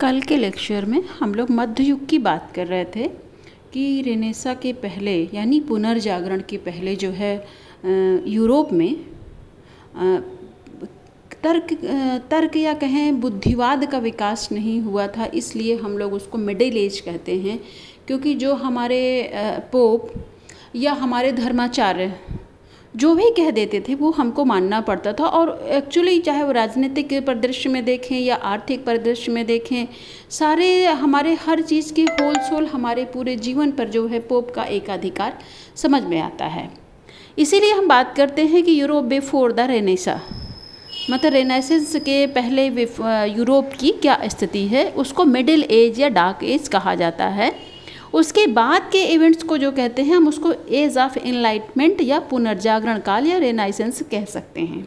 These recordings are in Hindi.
कल के लेक्चर में हम लोग मध्य युग की बात कर रहे थे कि रेनेसा के पहले, यानी पुनर्जागरण के पहले जो है यूरोप में तर्क तर्क या कहें बुद्धिवाद का विकास नहीं हुआ था, इसलिए हम लोग उसको मिडिल एज कहते हैं, क्योंकि जो हमारे पोप या हमारे धर्माचार्य जो भी कह देते थे, वो हमको मानना पड़ता था। और एक्चुअली चाहे वो राजनीतिक परिदृश्य में देखें या आर्थिक परिदृश्य में देखें, सारे हमारे हर चीज़ की होल सोल हमारे पूरे जीवन पर जो है पोप का एक अधिकार समझ में आता है। इसीलिए हम बात करते हैं कि यूरोप बिफोर द रेनेसा मतलब रेनेसेंस के पहले यूरोप की क्या स्थिति है, उसको मिडिल एज या डार्क एज कहा जाता है। उसके बाद के इवेंट्स को जो कहते हैं हम उसको एज ऑफ़ इनलाइटमेंट या पुनर्जागरण काल या रेनाइसेंस कह सकते हैं।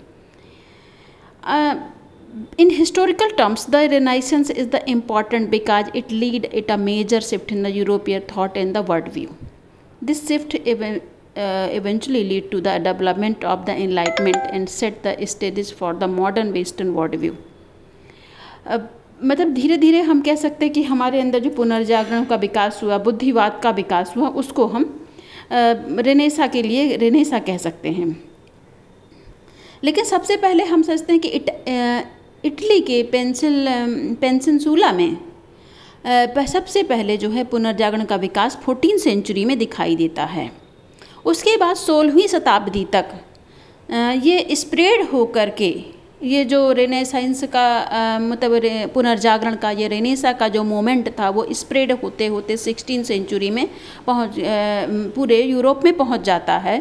In historical terms the renaissance is the important because it lead it a major shift in the European thought in the world view this shift eventually lead to the development of the enlightenment and set the stages for the modern western worldview uh, मतलब धीरे धीरे हम कह सकते हैं कि हमारे अंदर जो पुनर्जागरण का विकास हुआ, बुद्धिवाद का विकास हुआ, उसको हम रेनेसा के लिए, रेनेसा कह सकते हैं। लेकिन सबसे पहले हम सोचते हैं कि इट इटली के पेंसिल, पेंसिनसूला में सबसे पहले जो है पुनर्जागरण का विकास फोर्टीन सेंचुरी में दिखाई देता है। उसके बाद सोलहवीं शताब्दी तक ये स्प्रेड होकर के ये जो रेनेसाइंस का मतलब रे, पुनर्जागरण का ये रेनेसा का जो मोमेंट था वो स्प्रेड होते होते सिक्सटीन सेंचुरी में पहुँच पूरे यूरोप में पहुँच जाता है।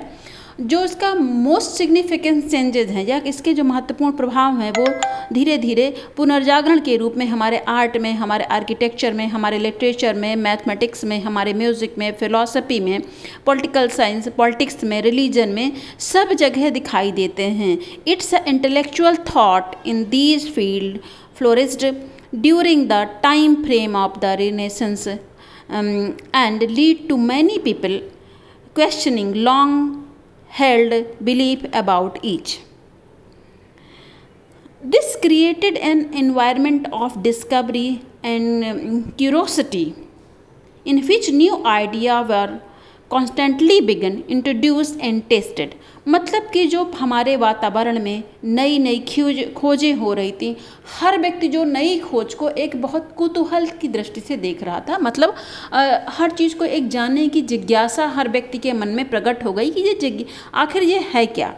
जो इसका मोस्ट सिग्निफिकेंट चेंजेज हैं, या इसके जो महत्वपूर्ण प्रभाव हैं, वो धीरे धीरे पुनर्जागरण के रूप में हमारे आर्ट में, हमारे आर्किटेक्चर में, हमारे लिटरेचर में मैथमेटिक्स में, हमारे म्यूज़िक में फ़िलासफ़ी में पॉलिटिकल साइंस पॉलिटिक्स में रिलीजन में सब जगह दिखाई देते हैं। It's a intellectual thought in these field flourished during the time frame of the renaissance and lead to many people questioning long held belief about each. This created an environment of discovery and um, curiosity in which new ideas were constantly began introduce and tested मतलब कि जो हमारे वातावरण में नई नई खोज खोजें हो रही थी हर व्यक्ति जो नई खोज को एक बहुत कुतूहल की दृष्टि से देख रहा था। मतलब आ, हर चीज़ को एक जानने की जिज्ञासा हर व्यक्ति के मन में प्रकट हो गई कि ये आखिर ये है क्या?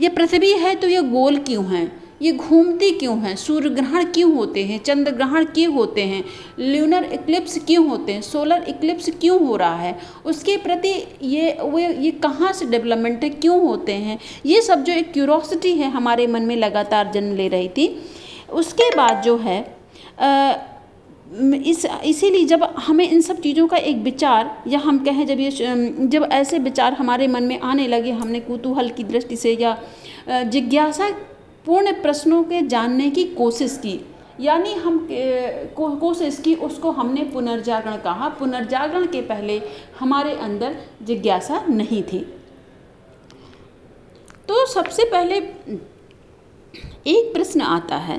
ये पृथ्वी है तो ये गोल क्यों है? ये घूमती क्यों हैं? सूर्य ग्रहण क्यों होते हैं? चंद्र ग्रहण क्यों होते हैं? ल्यूनर इक्लिप्स क्यों होते हैं? सोलर इक्लिप्स क्यों हो रहा है? उसके प्रति ये वो ये कहाँ से डेवलपमेंट है? क्यों होते हैं? ये सब जो एक क्यूरोसिटी है हमारे मन में लगातार जन्म ले रही थी। उसके बाद जो है आ, इस इसीलिए जब हमें इन सब चीज़ों का एक विचार या हम कहें जब ये जब ऐसे विचार हमारे मन में आने लगे हमने कुतूहल की दृष्टि से या जिज्ञासा पूर्ण प्रश्नों के जानने की कोशिश की। यानी हम को, कोशिश की उसको हमने पुनर्जागरण कहा। पुनर्जागरण के पहले हमारे अंदर जिज्ञासा नहीं थी। तो सबसे पहले एक प्रश्न आता है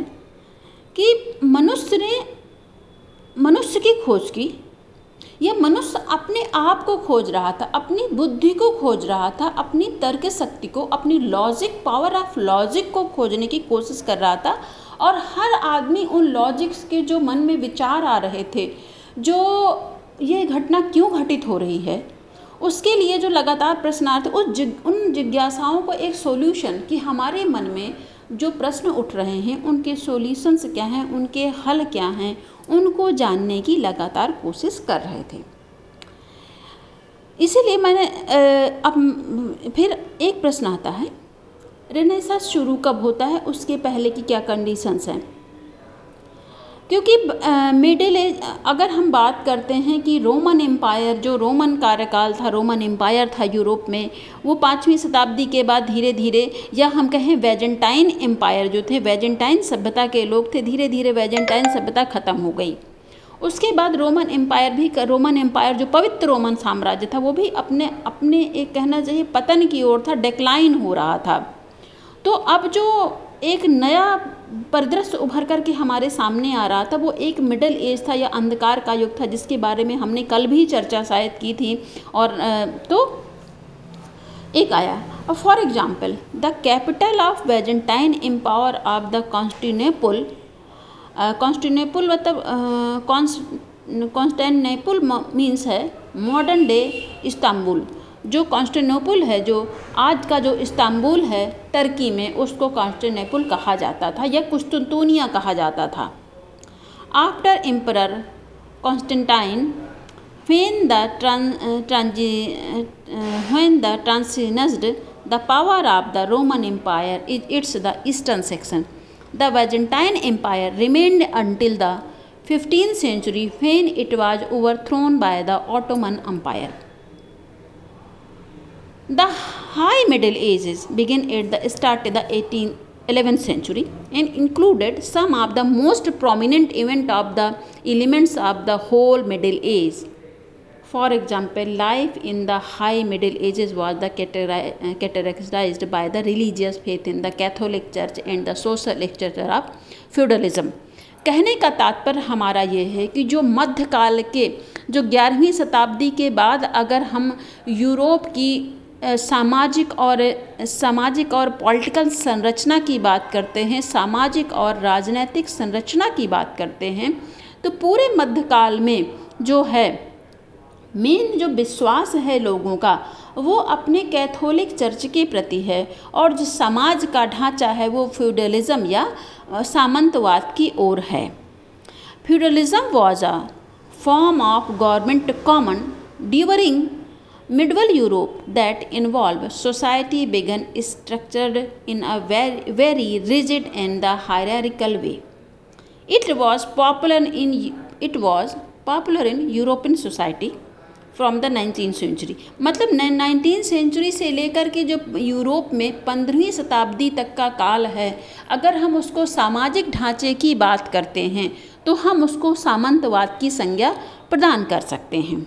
कि मनुष्य ने मनुष्य की खोज की यह मनुष्य अपने आप को खोज रहा था अपनी बुद्धि को खोज रहा था अपनी तर्क शक्ति को अपनी लॉजिक पावर ऑफ़ लॉजिक को खोजने की कोशिश कर रहा था और हर आदमी उन लॉजिक्स के जो मन में विचार आ रहे थे जो ये घटना क्यों घटित हो रही है उसके लिए जो लगातार प्रश्नार्थ उस जिग, उन जिज्ञासाओं को एक सॉल्यूशन कि हमारे मन में जो प्रश्न उठ रहे हैं, उनके सॉल्यूशंस क्या हैं, उनके हल क्या हैं, उनको जानने की लगातार कोशिश कर रहे थे। इसीलिए मैंने अब फिर एक प्रश्न आता है। रेनेसा शुरू कब होता है? उसके पहले की क्या कंडीशंस हैं? क्योंकि मिडिल एज अगर हम बात करते हैं कि रोमन एम्पायर जो रोमन कार्यकाल था रोमन एम्पायर था यूरोप में, वो पाँचवीं शताब्दी के बाद धीरे धीरे या हम कहें वेजेंटाइन एम्पायर जो थे वेजेंटाइन सभ्यता के लोग थे धीरे धीरे वेजेंटाइन सभ्यता ख़त्म हो गई। उसके बाद रोमन एम्पायर भी रोमन एम्पायर जो पवित्र रोमन साम्राज्य था, वो भी अपने अपने एक कहना चाहिए, पतन की ओर था डेक्लाइन हो रहा था। तो अब जो एक नया परिदृश्य उभर कर के हमारे सामने आ रहा था, वो एक मिडल एज था या अंधकार का युग था, जिसके बारे में हमने कल भी चर्चा शायद की थी। और तो एक आया। For example the capital of Byzantine empire of the Constantinople Constantinople मतलब कॉन्स्टेंटनेपुल मीन्स है मॉडर्न डे इस्तांबुल जो कॉन्स्टेनोपुल है, जो आज का जो इस्तांबुल है, टर्की में उसको कॉन्स्टेनेपुल कहा जाता था या कुस्तुतूनिया कहा जाता था। After emperor Constantine when the transition the transferred the power of the Roman empire is its the eastern section the Byzantine empire remained until the fifteen century when it was overthrown by the Ottoman empire The High Middle Ages began at the start of the 18th 11th century and included some of the most prominent events of the elements of the whole Middle Age. For example, life in the High Middle Ages was the characterized by the religious faith in the Catholic Church and the social structure of feudalism. कहने का तात्पर्य हमारा ये है कि जो मध्यकाल के जो ग्यारहवीं शताब्दी के बाद अगर हम यूरोप की सामाजिक और सामाजिक और पॉलिटिकल संरचना की बात करते हैं, सामाजिक और राजनैतिक संरचना की बात करते हैं तो पूरे मध्यकाल में जो है, मेन जो विश्वास है लोगों का, वो अपने कैथोलिक चर्च के प्रति है और जो समाज का ढांचा है वो फ्यूडलिज्म या सामंतवाद की ओर है। Feudalism was a form of government common during medieval Europe that involve society began structured in a very rigid in the hierarchical way it was popular in it was popular in European society from the nineteen century मतलब नाइनटीन सेंचुरी से लेकर के जो यूरोप में पंद्रहवीं शताब्दी तक का काल है, अगर हम उसको सामाजिक ढांचे की बात करते हैं तो हम उसको सामंतवाद की संज्ञा प्रदान कर सकते हैं।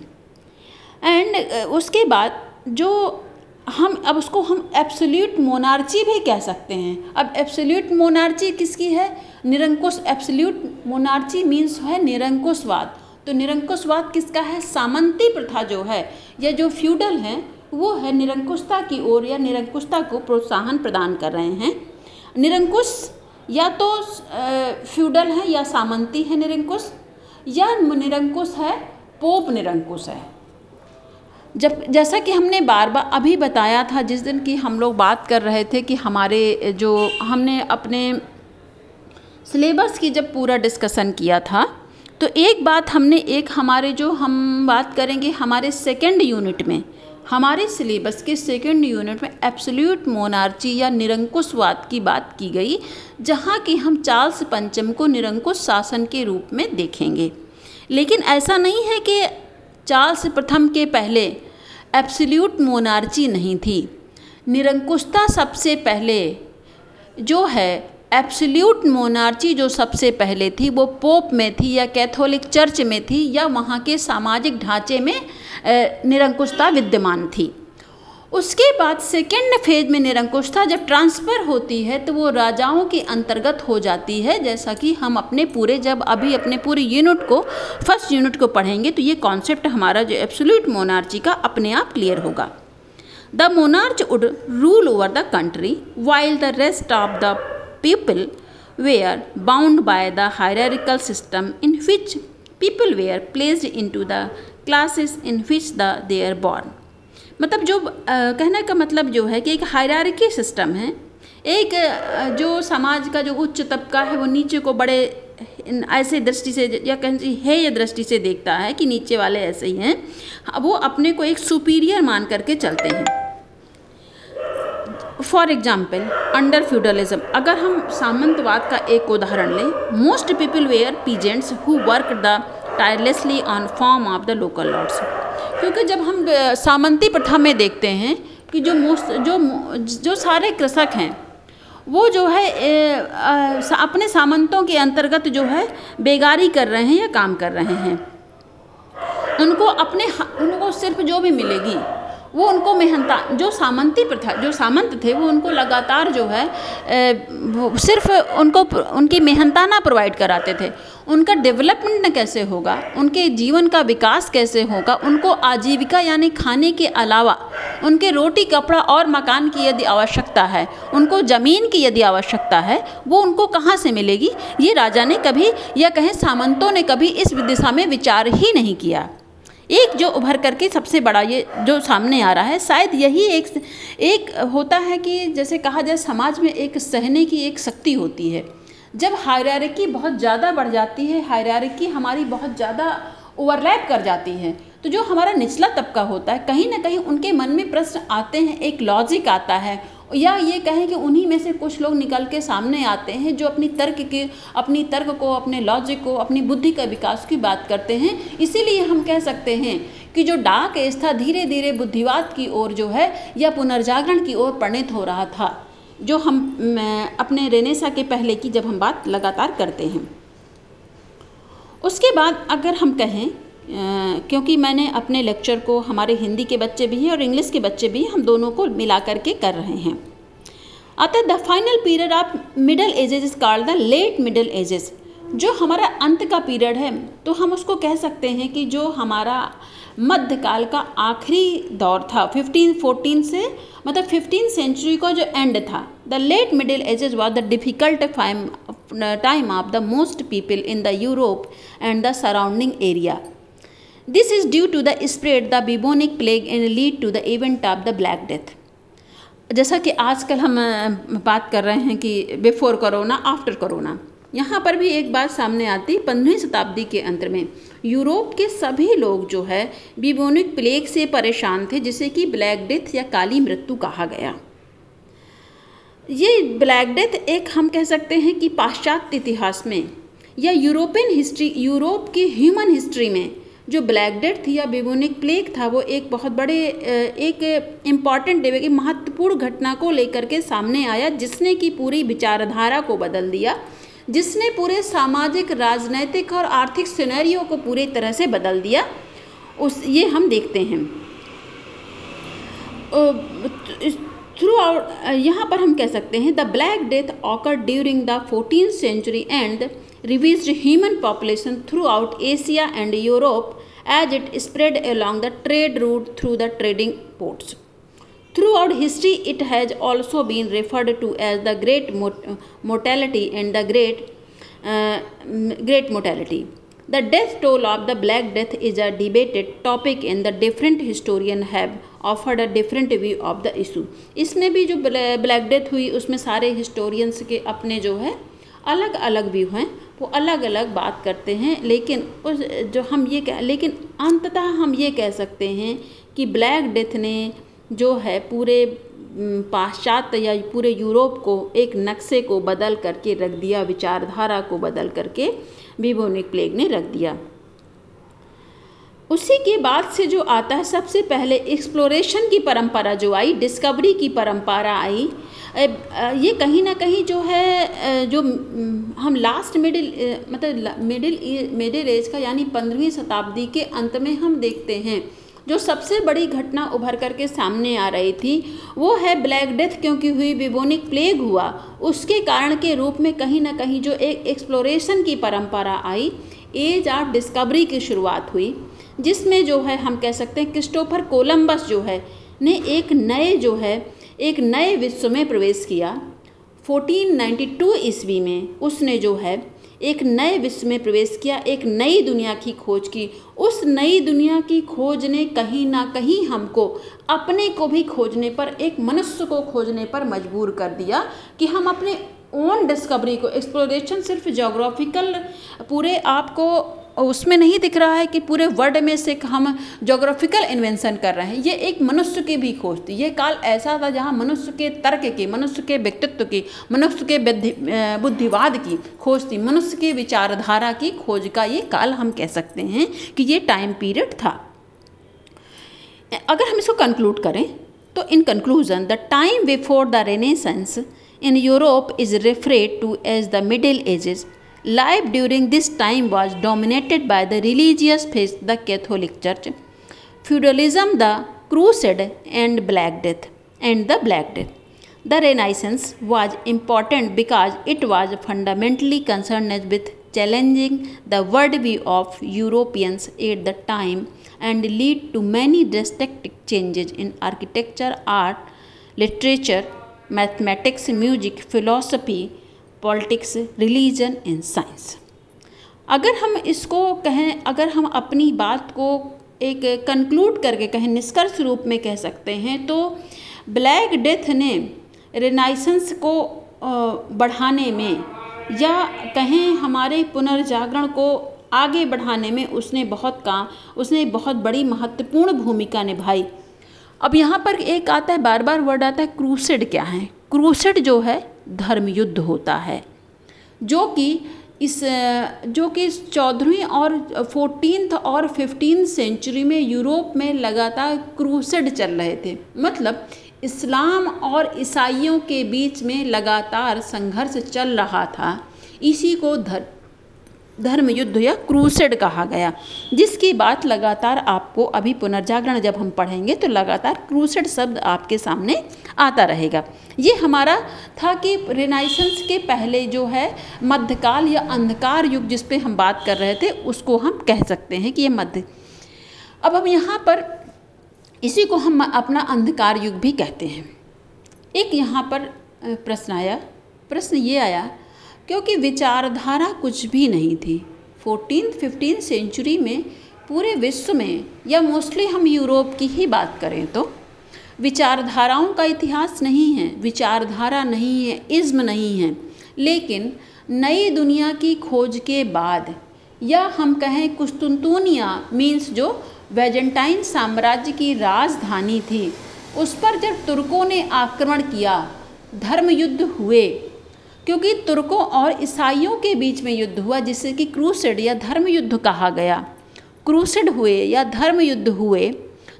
एंड uh, उसके बाद जो हम अब उसको हम एब्सोल्यूट मोनार्ची भी कह सकते हैं। अब एब्सोल्यूट मोनार्ची किसकी है? निरंकुश एब्सोल्यूट मोनार्ची मीन्स है निरंकुशवाद। तो निरंकुशवाद किसका है? सामंती प्रथा जो है या जो फ्यूडल है वो है निरंकुशता की ओर या निरंकुशता को प्रोत्साहन प्रदान कर रहे हैं। निरंकुश या तो फ्यूडल है या सामंती है निरंकुश या निरंकुश है पोप निरंकुश है। जब जैसा कि हमने बार बार अभी बताया था, जिस दिन की हम लोग बात कर रहे थे कि हमारे जो हमने अपने सिलेबस की जब पूरा डिस्कशन किया था तो एक बात हमने, एक हमारे जो हम बात करेंगे, हमारे सेकेंड यूनिट में, हमारे सिलेबस के सेकेंड यूनिट में एब्सोल्यूट मोनार्ची या निरंकुशवाद की बात की गई, जहाँ कि हम चार्ल्स पंचम को निरंकुश शासन के रूप में देखेंगे। लेकिन ऐसा नहीं है कि चार्ल्स प्रथम के पहले एब्सोल्यूट मोनार्ची नहीं थी। निरंकुशता सबसे पहले जो है एब्सोल्यूट मोनार्ची जो सबसे पहले थी, वो पोप में थी या कैथोलिक चर्च में थी या वहाँ के सामाजिक ढांचे में निरंकुशता विद्यमान थी। उसके बाद सेकेंड फ़ेज़ में निरंकुशता जब ट्रांसफ़र होती है तो वो राजाओं के अंतर्गत हो जाती है। जैसा कि हम अपने पूरे, जब अभी अपने पूरे यूनिट को फ़र्स्ट यूनिट को पढ़ेंगे तो ये कॉन्सेप्ट हमारा जो एब्सोल्यूट मोनार्ची का अपने आप क्लियर होगा। The monarch would rule over the country while the rest of the people were bound by the hierarchical system in which people were placed into the classes in which the they are born मतलब जो कहने का मतलब जो है कि एक हायरार्की सिस्टम है। एक जो समाज का जो उच्च तबका है, वो नीचे को बड़े ऐसे दृष्टि से या कहें है या दृष्टि से देखता है कि नीचे वाले ऐसे ही हैं। वो अपने को एक सुपीरियर मान करके चलते हैं। फॉर एग्ज़ाम्पल अंडर फ्यूडलिज्म अगर हम सामंतवाद का एक उदाहरण लें most people were peasants who work the tirelessly on farm of the local lords क्योंकि जब हम सामंती प्रथा में देखते हैं कि जो जो जो सारे कृषक हैं वो जो है ए, आ, अपने सामंतों के अंतर्गत जो है बेगारी कर रहे हैं या काम कर रहे हैं। उनको अपने उनको सिर्फ़ जो भी मिलेगी वो उनको मेहनता, जो सामंती प्रथा, जो सामंत थे, वो उनको लगातार जो है सिर्फ़ उनको उनकी मेहनताना प्रोवाइड कराते थे। उनका डेवलपमेंट कैसे होगा? उनके जीवन का विकास कैसे होगा? उनको आजीविका यानी खाने के अलावा उनके रोटी, कपड़ा और मकान की यदि आवश्यकता है, उनको ज़मीन की यदि आवश्यकता है, वो उनको कहाँ से मिलेगी? ये राजा ने कभी या कहें सामंतों ने कभी इस दिशा में विचार ही नहीं किया। एक जो उभर करके सबसे बड़ा ये जो सामने आ रहा है, शायद यही एक एक होता है कि जैसे कहा जाए समाज में एक सहने की एक शक्ति होती है। जब हायरारिकी बहुत ज़्यादा बढ़ जाती है हायरारिकी हमारी बहुत ज़्यादा ओवरलैप कर जाती है तो जो हमारा निचला तबका होता है, कहीं ना कहीं उनके मन में प्रश्न आते हैं, एक लॉजिक आता है या ये कहें कि उन्हीं में से कुछ लोग निकल के सामने आते हैं जो अपनी तर्क के, अपनी तर्क को, अपने लॉजिक को, अपनी बुद्धि का विकास की बात करते हैं। इसीलिए हम कह सकते हैं कि जो डाक एज था धीरे धीरे बुद्धिवाद की ओर जो है, या पुनर्जागरण की ओर परिणित हो रहा था, जो हम अपने रेनेसा के पहले की जब हम बात लगातार करते हैं। उसके बाद अगर हम कहें क्योंकि मैंने अपने लेक्चर को हमारे हिंदी के बच्चे भी हैं और इंग्लिश के बच्चे भी हम दोनों को मिला करके कर रहे हैं। अतः the final period of middle ages is called the late middle ages जो हमारा अंत का पीरियड है तो हम उसको कह सकते हैं कि जो हमारा मध्यकाल का आखिरी दौर था 1514 से मतलब फिफ्टीन सेंचुरी का जो एंड था the late middle ages was the difficult time of the most people in the Europe and the surrounding area This is due to the spread, the bubonic plague, and lead to the event of the black death. जैसा कि आजकल हम बात कर रहे हैं कि बिफोर कोरोना आफ्टर कोरोना यहाँ पर भी एक बात सामने आती पंद्रहवीं शताब्दी के अंत में। यूरोप के सभी लोग जो है बिबोनिक प्लेग से परेशान थे, जिसे कि ब्लैक डेथ या काली मृत्यु कहा गया। ये ब्लैक डेथ एक हम कह सकते हैं कि पाश्चात्य इतिहास में या यूरोपियन हिस्ट्री यूरोप की ह्यूमन हिस्ट्री में जो ब्लैक डेथ थी या बिबोनिक प्लेग था, वो एक बहुत बड़े एक इंपॉर्टेंट एक महत्वपूर्ण घटना को लेकर के सामने आया, जिसने कि पूरी विचारधारा को बदल दिया, जिसने पूरे सामाजिक, राजनैतिक और आर्थिक सिनेरियो को पूरी तरह से बदल दिया। उस, ये हम देखते हैं। थ्रू आउट यहाँ पर हम कह सकते हैं the black death occur during the fourteen century and revised human population throughout Asia and Europe as it spread along the trade route through the trading ports. Throughout history, it has also been referred to as the Great Mortality and the Great, uh, great Mortality. The death toll of the Black Death is a debated topic and the different historians have offered a different view of the issue. इसमें भी जो ब्लैक डेथ हुई उसमें सारे हिस्टोरियंस के अपने जो है अलग अलग व्यू हैं, वो अलग अलग बात करते हैं, लेकिन उस, जो हम ये कह, लेकिन अंततः हम ये कह सकते हैं कि ब्लैक डेथ ने जो है पूरे पाश्चात्य या पूरे यूरोप को, एक नक्शे को बदल करके रख दिया, विचारधारा को बदल करके बिबोनिक प्लेग ने रख दिया। उसी के बाद से जो आता है, सबसे पहले एक्सप्लोरेशन की परंपरा जो आई डिस्कवरी की परंपरा आई ये कहीं ना कहीं जो है जो हम लास्ट मिडिल मतलब मिडिल मिडिल एज का यानी पंद्रहवीं शताब्दी के अंत में हम देखते हैं, जो सबसे बड़ी घटना उभर करके सामने आ रही थी, वो है ब्लैक डेथ क्योंकि हुई बिबोनिक प्लेग हुआ। उसके कारण के रूप में कहीं ना कहीं जो एक एक्सप्लोरेशन की परंपरा आई एज ऑफ़ डिस्कवरी की शुरुआत हुई, जिसमें जो है हम कह सकते हैं क्रिस्टोफर कोलंबस जो है, ने एक नए जो है एक नए विश्व में प्रवेश किया। 1492 ईस्वी में उसने जो है एक नए विश्व में प्रवेश किया, एक नई दुनिया की खोज की। उस नई दुनिया की खोज ने कहीं ना कहीं हमको अपने को भी खोजने पर, एक मनुष्य को खोजने पर मजबूर कर दिया कि हम अपने ओन डिस्कवरी को एक्सप्लोरेशन सिर्फ़ जोग्राफिकल पूरे आपको उसमें नहीं दिख रहा है कि पूरे वर्ल्ड में से हम जोग्राफिकल इन्वेंशन कर रहे हैं। ये एक मनुष्य की भी खोज थी। ये काल ऐसा था जहाँ मनुष्य के तर्क की, मनुष्य के व्यक्तित्व की, मनुष्य के बुद्धिवाद की खोज थी। मनुष्य की विचारधारा की खोज का ये काल हम कह सकते हैं कि ये टाइम पीरियड था। अगर हम इसको कंक्लूड करें तो in conclusion the time before the renaissance in Europe is referred to as the middle ages Life during this time was dominated by the religious faith, the Catholic Church. Feudalism, the crusade and black death and the black death the renaissance was important because it was fundamentally concerned with challenging the worldview of europeans at the time and lead to many drastic changes in architecture art literature mathematics music philosophy politics religion and science अगर हम इसको कहें, अगर हम अपनी बात को एक कंक्लूड करके कहें, निष्कर्ष रूप में कह सकते हैं तो ब्लैक डेथ ने रेनाइसेंस को बढ़ाने में या कहें हमारे पुनर्जागरण को आगे बढ़ाने में उसने बहुत काम उसने बहुत बड़ी महत्वपूर्ण भूमिका निभाई। अब यहाँ पर एक आता है बार बार वर्ड आता है क्रूसेड क्या है? क्रूसेड जो है धर्म युद्ध होता है, जो कि इस जो कि चौदहवीं और फोर्टीन और फिफ्टीन सेंचुरी में यूरोप में लगातार क्रूसेड चल रहे थे। मतलब इस्लाम और ईसाइयों के बीच में लगातार संघर्ष चल रहा था। इसी को धर धर्म युद्ध या क्रूसेड कहा गया। जिसकी बात लगातार आपको अभी पुनर्जागरण जब हम पढ़ेंगे तो लगातार क्रूसेड शब्द आपके सामने आता रहेगा। ये हमारा था कि रिनाइसेंस के पहले जो है, मध्यकाल या अंधकार युग जिस पे हम बात कर रहे थे, उसको हम कह सकते हैं कि ये मध्य। अब हम यहाँ पर, इसी को हम अपना अंधकार युग भी कहते हैं। एक यहाँ पर प्रश्न आया। प्रश्न ये आया क्योंकि विचारधारा कुछ भी नहीं थी। फोर्टीन फिफ्टीन सेंचुरी में पूरे विश्व में, या मोस्टली हम यूरोप की ही बात करें तो विचारधाराओं का इतिहास नहीं है, विचारधारा नहीं है, इज्म नहीं है। लेकिन नई दुनिया की खोज के बाद, या हम कहें कुस्तुनतूनिया मीन्स जो वेजेंटाइन साम्राज्य की राजधानी थी, उस पर जब तुर्कों ने आक्रमण किया धर्म युद्ध हुए क्योंकि तुर्कों और ईसाइयों के बीच में युद्ध हुआ, जिसे कि क्रूसेड या धर्म युद्ध कहा गया। क्रूसेड हुए या धर्म युद्ध हुए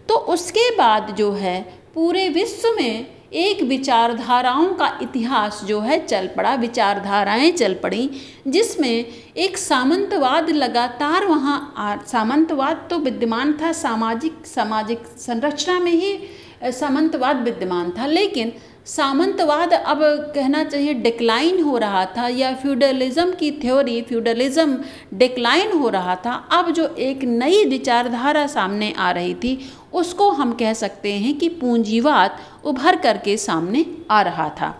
तो उसके बाद जो है, पूरे विश्व में एक विचारधाराओं का इतिहास जो है चल पड़ा, विचारधाराएँ चल पड़ी, जिसमें एक सामंतवाद लगातार वहाँ सामंतवाद तो विद्यमान था, सामाजिक सामाजिक संरचना में ही सामंतवाद विद्यमान था, लेकिन सामंतवाद अब कहना चाहिए डिक्लाइन हो रहा था या फ्यूडलिज्म की थ्योरी फ्यूडलिज्म डिक्लाइन हो रहा था, अब जो एक नई विचारधारा सामने आ रही थी, उसको हम कह सकते हैं कि पूंजीवाद उभर करके सामने आ रहा था।